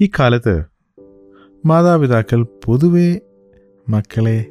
ഈ കാലത്ത് മാതാപിതാക്കൾ പൊതുവെ മക്കളെ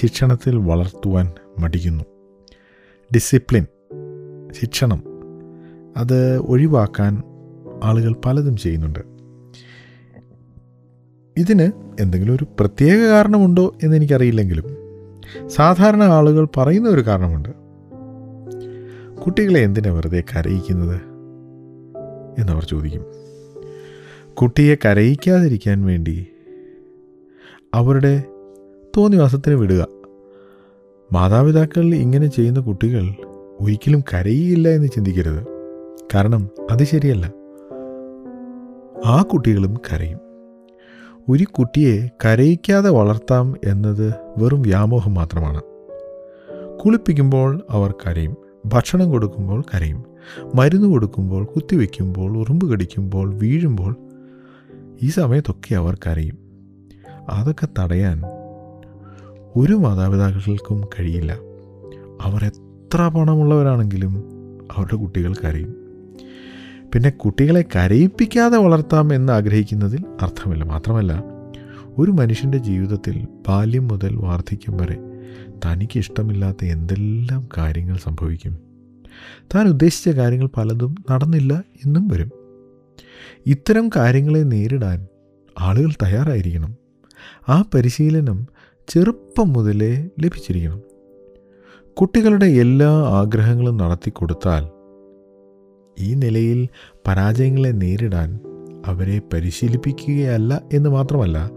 ശിക്ഷണത്തിൽ വളർത്തുവാൻ മടിക്കുന്നു. ഡിസിപ്ലിൻ ശിക്ഷണം അത് ഒഴിവാക്കാൻ ആളുകൾ പലതും ചെയ്യുന്നുണ്ട്. ഇതിന് എന്തെങ്കിലും ഒരു പ്രത്യേക കാരണമുണ്ടോ എന്ന് എനിക്കറിയില്ലെങ്കിലും സാധാരണ ആളുകൾ പറയുന്ന ഒരു കാരണമുണ്ട്. കുട്ടികളെ എന്തിനാണ് വെറുതെ കരയിക്കുന്നത്? എന്നവർ ചോദിക്കും. കുട്ടിയെ കരയിക്കാതിരിക്കാൻ വേണ്ടി അവരുടെ തോന്നിവാസത്തിന് വിടുക. മാതാപിതാക്കൾ ഇങ്ങനെ ചെയ്യുന്ന കുട്ടികൾ ഒരിക്കലും കരയില്ല എന്ന് ചിന്തിക്കരുത്. കാരണം അത് ശരിയല്ല. ആ കുട്ടികളും കരയും. ഒരു കുട്ടിയെ കരയിക്കാതെ വളർത്താം എന്നത് വെറും വ്യാമോഹം മാത്രമാണ്. കുളിപ്പിക്കുമ്പോൾ അവർ കരയും. ഭക്ഷണം കൊടുക്കുമ്പോൾ കരയും. മരുന്ന് കൊടുക്കുമ്പോൾ കുത്തിവെക്കുമ്പോൾ ഉറുമ്പ് കടിക്കുമ്പോൾ വീഴുമ്പോൾ ഈ സമയത്തൊക്കെ അവർ അതൊക്കെ തടയാൻ ഒരു മാതാപിതാക്കൾക്കും കഴിയില്ല. അവർ എത്ര പണമുള്ളവരാണെങ്കിലും അവരുടെ കുട്ടികൾ കരയും. പിന്നെ കുട്ടികളെ കരയിപ്പിക്കാതെ വളർത്താം എന്ന് ആഗ്രഹിക്കുന്നതിൽ അർത്ഥമില്ല. മാത്രമല്ല ഒരു മനുഷ്യന്റെ ജീവിതത്തിൽ ബാല്യം മുതൽ വാർദ്ധക്യം വരെ തനിക്ക് ഇഷ്ടമില്ലാത്ത എന്തെല്ലാം കാര്യങ്ങൾ സംഭവിക്കും. താൻ ഉദ്ദേശിച്ച കാര്യങ്ങൾ പലതും നടന്നില്ല എന്നും വരും. ഇത്തരം കാര്യങ്ങളെ നേരിടാൻ ആളുകൾ തയ്യാറായിരിക്കണം. ആ പരിശീലനം ചെറുപ്പം മുതലേ ലഭിച്ചിരിക്കണം. കുട്ടികളുടെ എല്ലാ ആഗ്രഹങ്ങളും നടത്തി കൊടുത്താൽ ഈ നിലയിൽ പരാജയങ്ങളെ നേരിടാൻ അവരെ പരിശീലിപ്പിക്കുകയല്ല എന്ന് മാത്രമല്ല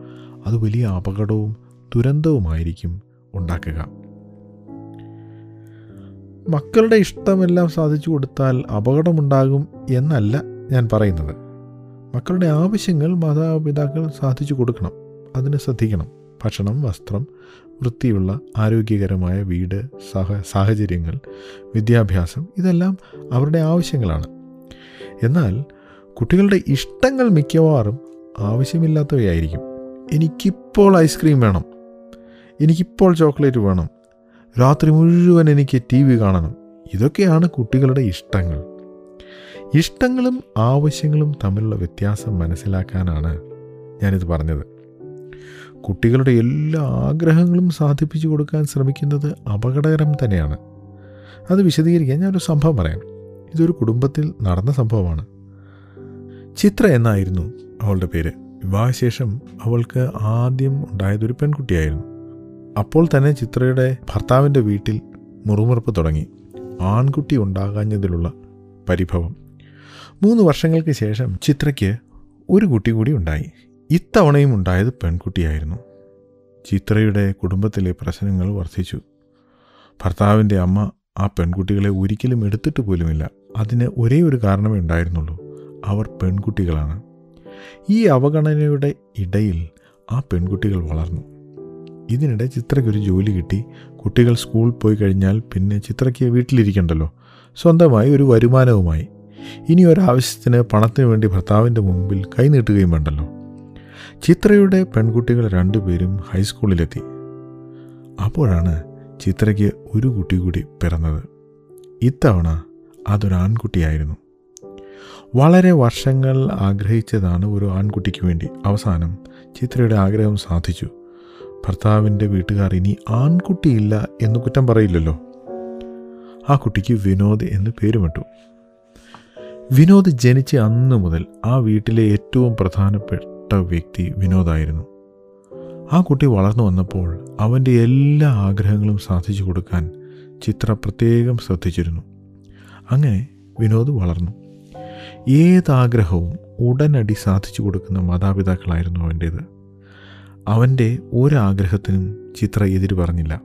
അത് വലിയ അപകടവും ദുരന്തവുമായിരിക്കും ഉണ്ടാക്കുക. മക്കളുടെ ഇഷ്ടമെല്ലാം സാധിച്ചു കൊടുത്താൽ അപകടമുണ്ടാകും എന്നല്ല ഞാൻ പറയുന്നത്. മക്കളുടെ ആവശ്യങ്ങൾ മാതാപിതാക്കൾ സാധിച്ചു കൊടുക്കണം. അതിനെ ശ്രദ്ധിക്കണം. ഭക്ഷണം വസ്ത്രം വൃത്തിയുള്ള ആരോഗ്യകരമായ വീട് സഹ സാഹചര്യങ്ങൾ വിദ്യാഭ്യാസം ഇതെല്ലാം അവരുടെ ആവശ്യങ്ങളാണ്. എന്നാൽ കുട്ടികളുടെ ഇഷ്ടങ്ങൾ മിക്കവാറും ആവശ്യമില്ലാത്തവയായിരിക്കും. എനിക്കിപ്പോൾ ഐസ്ക്രീം വേണം. എനിക്കിപ്പോൾ ചോക്ലേറ്റ് വേണം. രാത്രി മുഴുവൻ എനിക്ക് ടി വി കാണണം. ഇതൊക്കെയാണ് കുട്ടികളുടെ ഇഷ്ടങ്ങൾ. ഇഷ്ടങ്ങളും ആവശ്യങ്ങളും തമ്മിലുള്ള വ്യത്യാസം മനസ്സിലാക്കാനാണ് ഞാനിത് പറഞ്ഞത്. കുട്ടികളുടെ എല്ലാ ആഗ്രഹങ്ങളും സാധിപ്പിച്ചു കൊടുക്കാൻ ശ്രമിക്കുന്നത് അപകടകരം തന്നെയാണ്. അത് വിശദീകരിക്കാൻ ഞാനൊരു സംഭവം പറയാം. ഇതൊരു കുടുംബത്തിൽ നടന്ന സംഭവമാണ്. ചിത്ര എന്നായിരുന്നു അവളുടെ പേര്. വിവാഹശേഷം അവൾക്ക് ആദ്യം ഉണ്ടായതൊരു പെൺകുട്ടിയായിരുന്നു. അപ്പോൾ തന്നെ ചിത്രയുടെ ഭർത്താവിന്റെ വീട്ടിൽ മുറുമുറുപ്പ് തുടങ്ങി. ആൺകുട്ടി ഉണ്ടാകാഞ്ഞതിലുള്ള പരിഭവം. മൂന്ന് വർഷങ്ങൾക്ക് ശേഷം ചിത്രയ്ക്ക് ഒരു കുട്ടി കൂടി ഉണ്ടായി. ഇത്തവണയും ഉണ്ടായത് പെൺകുട്ടിയായിരുന്നു. ചിത്രയുടെ കുടുംബത്തിലെ പ്രശ്നങ്ങൾ വർദ്ധിച്ചു. ഭർത്താവിന്റെ അമ്മ ആ പെൺകുട്ടികളെ ഒരിക്കലും എടുത്തിട്ട് പോലുമില്ല. അതിന് ഒരേ ഒരു കാരണമേ ഉണ്ടായിരുന്നുള്ളൂ. അവർ പെൺകുട്ടികളാണ്. ഈ അവഗണനയുടെ ഇടയിൽ ആ പെൺകുട്ടികൾ വളർന്നു. ഇതിനിടെ ചിത്രയ്ക്കൊരു ജോലി കിട്ടി. കുട്ടികൾ സ്കൂളിൽ പോയി കഴിഞ്ഞാൽ പിന്നെ ചിത്രയ്ക്ക് വീട്ടിലിരിക്കണ്ടല്ലോ. സ്വന്തമായി ഒരു വരുമാനവുമായി. ഇനി ഒരാവശ്യത്തിന് പണത്തിന് വേണ്ടി ഭർത്താവിന്റെ മുമ്പിൽ കൈനീട്ടുകയും വേണ്ടല്ലോ. ചിത്രയുടെ പെൺകുട്ടികൾ രണ്ടുപേരും ഹൈസ്കൂളിലെത്തി. അപ്പോഴാണ് ചിത്രയ്ക്ക് ഒരു കുട്ടി കൂടി പിറന്നത്. ഇത്തവണ അതൊരു ആൺകുട്ടിയായിരുന്നു. വളരെ വർഷങ്ങൾ ആഗ്രഹിച്ചതാണ് ഒരു ആൺകുട്ടിക്ക് വേണ്ടി. അവസാനം ചിത്രയുടെ ആഗ്രഹം സാധിച്ചു. ഭർത്താവിന്റെ വീട്ടുകാർ ഇനി ആൺകുട്ടിയില്ല എന്ന് കുറ്റം പറയില്ലല്ലോ. ആ കുട്ടിക്ക് വിനോദ് എന്ന് പേരുമിട്ടു. വിനോദ് ജനിച്ച അന്ന് മുതൽ ആ വീട്ടിലെ ഏറ്റവും പ്രധാനപ്പെട്ട വ്യക്തി വിനോദായിരുന്നു ആ കുട്ടി വളർന്നു വന്നപ്പോൾ അവന്റെ എല്ലാ ആഗ്രഹങ്ങളും സാധിച്ചു കൊടുക്കാൻ ചിത്ര പ്രത്യേകം ശ്രദ്ധിച്ചിരുന്നു. അങ്ങനെ വിനോദ് വളർന്നു. ഏതാഗ്രഹവും ഉടനടി സാധിച്ചു കൊടുക്കുന്ന മാതാപിതാക്കളായിരുന്നു അവന്റേത്. അവന്റെ ഒരാഗ്രഹത്തിനും ചിത്ര എതിര് പറഞ്ഞില്ല.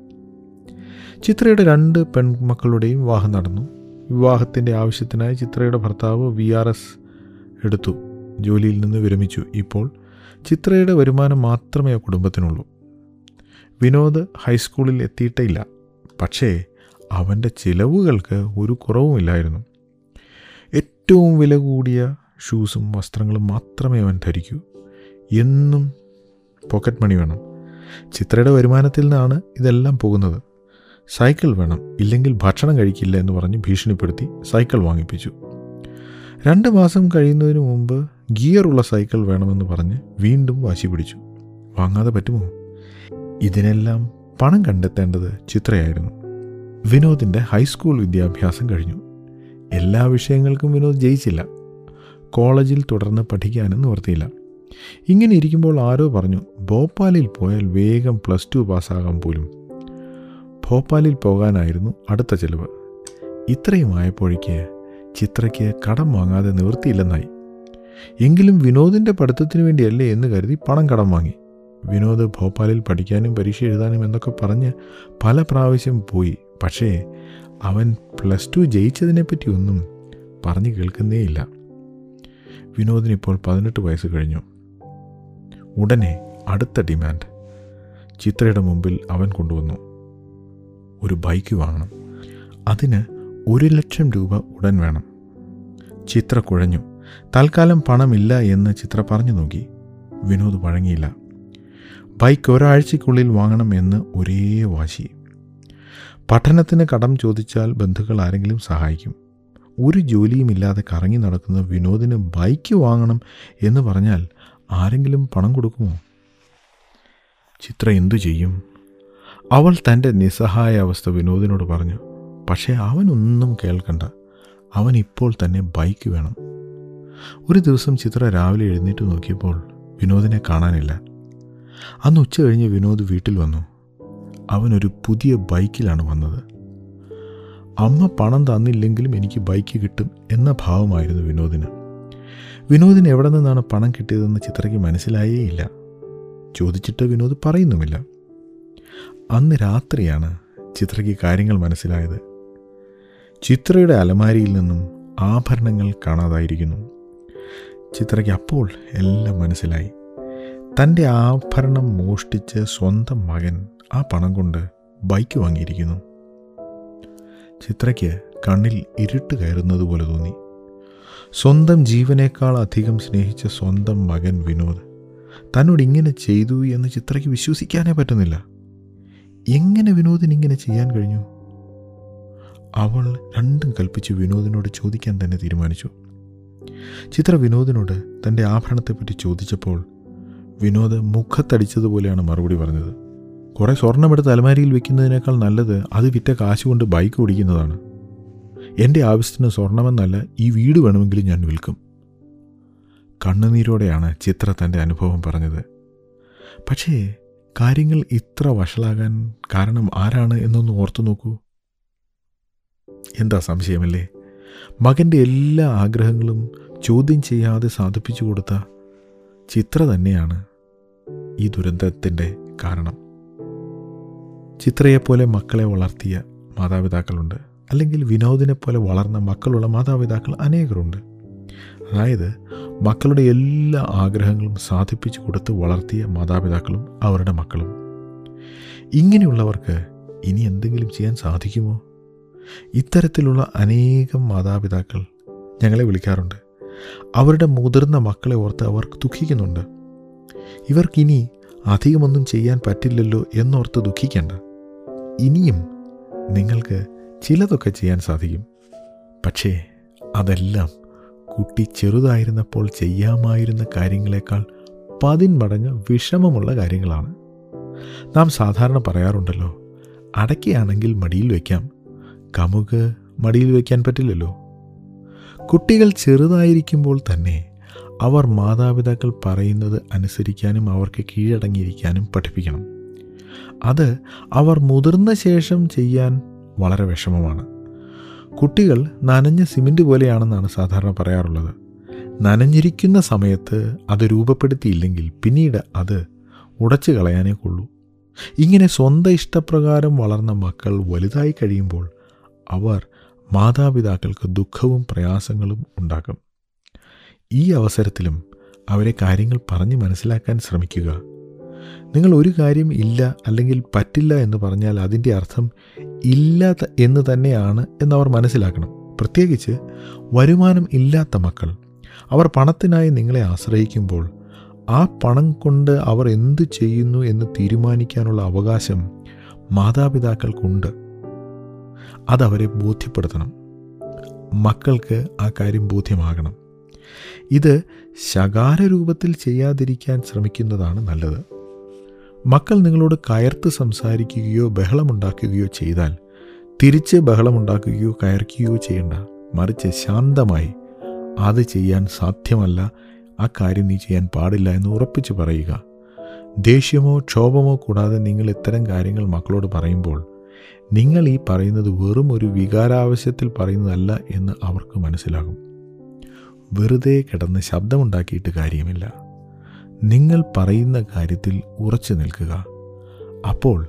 ചിത്രയുടെ രണ്ട് പെൺമക്കളുടെയും വിവാഹം നടന്നു. വിവാഹത്തിന്റെ ആവശ്യത്തിനായി ചിത്രയുടെ ഭർത്താവ് വി ആർ എസ് എടുത്തു. ജോലിയിൽ നിന്ന് വിരമിച്ചു. ഇപ്പോൾ ചിത്രയുടെ വരുമാനം മാത്രമേ ആ കുടുംബത്തിനുള്ളൂ. വിനോദ് ഹൈസ്കൂളിൽ എത്തിയിട്ടില്ല. പക്ഷേ അവന്റെ ചിലവുകൾക്ക് ഒരു കുറവുമില്ലായിരുന്നു. ഏറ്റവും വില കൂടിയ ഷൂസും വസ്ത്രങ്ങളും മാത്രമേ അവൻ ധരിക്കൂ. എന്നും പോക്കറ്റ് മണി വേണം. ചിത്രയുടെ വരുമാനത്തിൽ നിന്നാണ് ഇതെല്ലാം പോകുന്നത്. സൈക്കിൾ വേണം ഇല്ലെങ്കിൽ ഭക്ഷണം കഴിക്കില്ല എന്ന് പറഞ്ഞ് ഭീഷണിപ്പെടുത്തി സൈക്കിൾ വാങ്ങിപ്പിച്ചു. രണ്ട് മാസം കഴിയുന്നതിന് മുമ്പ് ഗിയറുള്ള സൈക്കിൾ വേണമെന്ന് പറഞ്ഞ് വീണ്ടും വാശി പിടിച്ചു. വാങ്ങാതെ പറ്റുമോ? ഇതിനെല്ലാം പണം കണ്ടെത്തേണ്ടത് ചിത്രയായിരുന്നു. വിനോദിന്റെ ഹൈസ്കൂൾ വിദ്യാഭ്യാസം കഴിഞ്ഞു. എല്ലാ വിഷയങ്ങൾക്കും വിനോദ് ജയിച്ചില്ല. കോളേജിൽ തുടർന്ന് പഠിക്കാനും നിവർത്തിയില്ല. ഇങ്ങനെ ഇരിക്കുമ്പോൾ ആരോ പറഞ്ഞു ഭോപ്പാലിൽ പോയാൽ വേഗം പ്ലസ് ടു പാസ്സാകാൻ പോലും. ഭോപ്പാലിൽ പോകാനായിരുന്നു അടുത്ത ചെലവ്. ഇത്രയും ആയപ്പോഴേക്ക് ചിത്രയ്ക്ക് കടം വാങ്ങാതെ നിവൃത്തിയില്ലെന്നായി. എങ്കിലും വിനോദിന്റെ പഠിത്തത്തിന് വേണ്ടിയല്ലേ എന്ന് കരുതി പണം കടം വാങ്ങി. വിനോദ് ഭോപ്പാലിൽ പഠിക്കാനും പരീക്ഷ എഴുതാനും എന്നൊക്കെ പറഞ്ഞ് പല പ്രാവശ്യം പോയി. പക്ഷേ അവൻ പ്ലസ് ടു ജയിച്ചതിനെപ്പറ്റി ഒന്നും പറഞ്ഞു കേൾക്കുന്നേയില്ല. വിനോദിന് ഇപ്പോൾ പതിനെട്ട് വയസ്സ് കഴിഞ്ഞു. ഉടനെ അടുത്ത ഡിമാൻഡ്. ചിത്രയുടെ മുമ്പിൽ അവൻ കൊണ്ടുവന്നു. ഒരു ബൈക്ക് വാങ്ങണം. അതിന് ഒരു ലക്ഷം രൂപ ഉടൻ വേണം. ചിത്ര കുഴഞ്ഞു. തൽക്കാലം പണമില്ല എന്ന് ചിത്ര പറഞ്ഞു നോക്കി. വിനോദ് വഴങ്ങിയില്ല. ബൈക്ക് ഒരാഴ്ചയ്ക്കുള്ളിൽ വാങ്ങണം എന്ന് ഒരേ വാശി. പഠനത്തിന് കടം ചോദിച്ചാൽ ബന്ധുക്കൾ ആരെങ്കിലും സഹായിക്കും. ഒരു ജോലിയുമില്ലാതെ കറങ്ങി നടക്കുന്ന വിനോദിന് ബൈക്ക് വാങ്ങണം എന്ന് പറഞ്ഞാൽ ആരെങ്കിലും പണം കൊടുക്കുമോ? ചിത്ര എന്തു ചെയ്യും? അവൾ തന്റെ നിസ്സഹായ അവസ്ഥ വിനോദിനോട് പറഞ്ഞു പക്ഷേ അവനൊന്നും കേൾക്കണ്ട. അവൻ ഇപ്പോൾ തന്നെ ബൈക്ക് വേണം. ഒരു ദിവസം ചിത്ര രാവിലെ എഴുന്നേറ്റ് നോക്കിയപ്പോൾ വിനോദിനെ കാണാനില്ല. അന്ന് ഉച്ച കഴിഞ്ഞ് വിനോദ് വീട്ടിൽ വന്നു. അവനൊരു പുതിയ ബൈക്കിലാണ് വന്നത്. അമ്മ പണം തന്നില്ലെങ്കിലും എനിക്ക് ബൈക്ക് കിട്ടും എന്ന ഭാവമായിരുന്നു വിനോദിന്. വിനോദിന് എവിടെ നിന്നാണ് പണം കിട്ടിയതെന്ന് ചിത്രയ്ക്ക് മനസ്സിലായേയില്ല. ചോദിച്ചിട്ട് വിനോദ് പറയുന്നുമില്ല. അന്ന് രാത്രിയാണ് ചിത്രയ്ക്ക് കാര്യങ്ങൾ മനസ്സിലായത്. ചിത്രയുടെ അലമാരിയിൽ നിന്നും ആഭരണങ്ങൾ കാണാതായിരിക്കുന്നു. ചിത്രയ്ക്ക് അപ്പോൾ എല്ലാം മനസ്സിലായി. തന്റെ ആഭരണം മോഷ്ടിച്ച് സ്വന്തം മകൻ ആ പണം കൊണ്ട് ബൈക്ക് വാങ്ങിയിരിക്കുന്നു. ചിത്രയ്ക്ക് കണ്ണിൽ ഇരുട്ട് കയറുന്നത് പോലെ തോന്നി. സ്വന്തം ജീവനേക്കാൾ അധികം സ്നേഹിച്ച സ്വന്തം മകൻ വിനോദ് തന്നോട് ഇങ്ങനെ ചെയ്തു എന്ന് ചിത്രയ്ക്ക് വിശ്വസിക്കാനേ പറ്റുന്നില്ല. എങ്ങനെ വിനോദിന് ഇങ്ങനെ ചെയ്യാൻ കഴിഞ്ഞു? അവൾ രണ്ടും കൽപ്പിച്ച് വിനോദിനോട് ചോദിക്കാൻ തന്നെ തീരുമാനിച്ചു. ചിത്ര വിനോദിനോട് തന്റെ ആഭരണത്തെപ്പറ്റി ചോദിച്ചപ്പോൾ വിനോദ് മുഖത്തടിച്ചതുപോലെയാണ് മറുപടി പറഞ്ഞത്. കുറേ സ്വർണമെടുത്ത് അലമാരിയിൽ വെക്കുന്നതിനേക്കാൾ നല്ലത് അത് വിറ്റ കാശ് കൊണ്ട് ബൈക്ക് ഓടിക്കുന്നതാണ്. എന്റെ ആവശ്യത്തിന് സ്വർണമെന്നല്ല ഈ വീട് വേണമെങ്കിലും ഞാൻ വിൽക്കും. കണ്ണുനീരോടെയാണ് ചിത്ര തന്റെ അനുഭവം പറഞ്ഞത്. പക്ഷേ കാര്യങ്ങൾ ഇത്ര വഷളാകാൻ കാരണം ആരാണ് എന്നൊന്ന് ഓർത്തു നോക്കൂ. എന്താ സംശയമല്ലേ? മകന്റെ എല്ലാ ആഗ്രഹങ്ങളും ചോദ്യം ചെയ്യാതെ സാധിപ്പിച്ചു കൊടുത്ത ചിത്ര തന്നെയാണ് ഈ ദുരന്തത്തിന്റെ കാരണം. ചിത്രയെപ്പോലെ മക്കളെ വളർത്തിയ മാതാപിതാക്കളുണ്ട്. അല്ലെങ്കിൽ വിനോദിനെ പോലെ വളർന്ന മക്കളുള്ള മാതാപിതാക്കൾ അനേകരുണ്ട്. അതായത് മക്കളുടെ എല്ലാ ആഗ്രഹങ്ങളും സാധിപ്പിച്ചു കൊടുത്ത് വളർത്തിയ മാതാപിതാക്കളും അവരുടെ മക്കളും. ഇങ്ങനെയുള്ളവർക്ക് ഇനി എന്തെങ്കിലും ചെയ്യാൻ സാധിക്കുമോ? ഇത്തരത്തിലുള്ള അനേകം മാതാപിതാക്കൾ ഞങ്ങളെ വിളിക്കാറുണ്ട്. അവരുടെ മുതിർന്ന മക്കളെ ഓർത്ത് അവർ ദുഃഖിക്കുന്നുണ്ട്. ഇവർക്കിനി അധികമൊന്നും ചെയ്യാൻ പറ്റില്ലല്ലോ എന്നോർത്ത് ദുഃഖിക്കേണ്ട. ഇനിയും നിങ്ങൾക്ക് ചിലതൊക്കെ ചെയ്യാൻ സാധിക്കും. പക്ഷേ അതെല്ലാം കുട്ടി ചെറുതായിരുന്നപ്പോൾ ചെയ്യാമായിരുന്ന കാര്യങ്ങളെക്കാൾ പതിന്മടങ്ങ് വിഷമമുള്ള കാര്യങ്ങളാണ്. നാം സാധാരണ പറയാറുണ്ടല്ലോ അടയ്ക്കയാണെങ്കിൽ മടിയിൽ വയ്ക്കാം കമുക് മടിയിൽ വയ്ക്കാൻ പറ്റില്ലല്ലോ. കുട്ടികൾ ചെറുതായിരിക്കുമ്പോൾ തന്നെ അവർ മാതാപിതാക്കൾ പറയുന്നത് അനുസരിക്കാനും അവർക്ക് കീഴടങ്ങിയിരിക്കാനും പഠിപ്പിക്കണം. അത് അവർ മുതിർന്ന ശേഷം ചെയ്യാൻ വളരെ വിഷമമാണ്. കുട്ടികൾ നനഞ്ഞ സിമന്റ് പോലെയാണെന്നാണ് സാധാരണ പറയാറുള്ളത്. നനഞ്ഞിരിക്കുന്ന സമയത്ത് അത് രൂപപ്പെടുത്തിയില്ലെങ്കിൽ പിന്നീട് അത് ഉടച്ചു കളയാനേ കൊള്ളൂ. ഇങ്ങനെ സ്വന്തം ഇഷ്ടപ്രകാരം വളർന്ന മക്കൾ വലുതായി കഴിയുമ്പോൾ അവർ മാതാപിതാക്കൾക്ക് ദുഃഖവും പ്രയാസങ്ങളും ഉണ്ടാക്കും. ഈ അവസരത്തിലും അവരെ കാര്യങ്ങൾ പറഞ്ഞ് മനസ്സിലാക്കാൻ ശ്രമിക്കുക. നിങ്ങൾ ഒരു കാര്യം ഇല്ല അല്ലെങ്കിൽ പറ്റില്ല എന്ന് പറഞ്ഞാൽ അതിന്റെ അർത്ഥം ഇല്ല എന്ന് തന്നെയാണ് എന്നവർ മനസ്സിലാക്കണം. പ്രത്യേകിച്ച് വരുമാനം ഇല്ലാത്ത മക്കൾ. അവർ പണത്തിനായി നിങ്ങളെ ആശ്രയിക്കുമ്പോൾ ആ പണം കൊണ്ട് അവർ എന്ത് ചെയ്യുന്നു എന്ന് തീരുമാനിക്കാനുള്ള അവകാശം മാതാപിതാക്കൾക്കുണ്ട്. അതവരെ ബോധ്യപ്പെടുത്തണം. മക്കൾക്ക് ആ കാര്യം ബോധ്യമാകണം. ഇത് ശകാര രൂപത്തിൽ ചെയ്യാതിരിക്കാൻ ശ്രമിക്കുന്നതാണ് നല്ലത്. മക്കൾ നിങ്ങളോട് കയർത്ത് സംസാരിക്കുകയോ ബഹളമുണ്ടാക്കുകയോ ചെയ്താൽ തിരിച്ച് ബഹളമുണ്ടാക്കുകയോ കയർക്കുകയോ ചെയ്യണ്ട. മറിച്ച് ശാന്തമായി അത് ചെയ്യാൻ സാധ്യമല്ല. ആ കാര്യം നീ ചെയ്യാൻ പാടില്ല എന്ന് ഉറപ്പിച്ച് പറയുക. ദേഷ്യമോ ക്ഷോഭമോ കൂടാതെ നിങ്ങൾ ഇത്തരം കാര്യങ്ങൾ മക്കളോട് പറയുമ്പോൾ നിങ്ങൾ ഈ പറയുന്നത് വെറും ഒരു വികാരാവശ്യത്തിൽ പറയുന്നതല്ല എന്ന് അവർക്ക് മനസ്സിലാകും. വെറുതെ കിടന്ന് ശബ്ദമുണ്ടാക്കിയിട്ട് കാര്യമില്ല. നിങ്ങൾ പറയുന്ന കാര്യത്തിൽ ഉറച്ചു നിൽക്കുക. അപ്പോൾ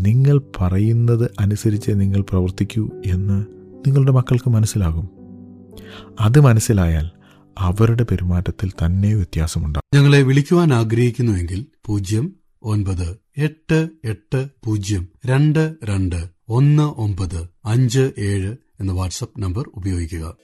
നിങ്ങൾ പറയുന്നത് അനുസരിച്ച് നിങ്ങൾ പ്രവർത്തിക്കൂ എന്ന് നിങ്ങളുടെ മക്കൾക്ക് മനസ്സിലാകും. അത് മനസ്സിലായാൽ അവരുടെ പെരുമാറ്റത്തിൽ തന്നെ വ്യത്യാസമുണ്ടാകും. ഞങ്ങളെ വിളിക്കുവാൻ ആഗ്രഹിക്കുന്നുവെങ്കിൽ പൂജ്യം ഒൻപത് എട്ട് എട്ട് പൂജ്യം രണ്ട് രണ്ട് ഒന്ന് ഒമ്പത് അഞ്ച് ഏഴ് എന്ന വാട്സപ്പ് നമ്പർ ഉപയോഗിക്കുക.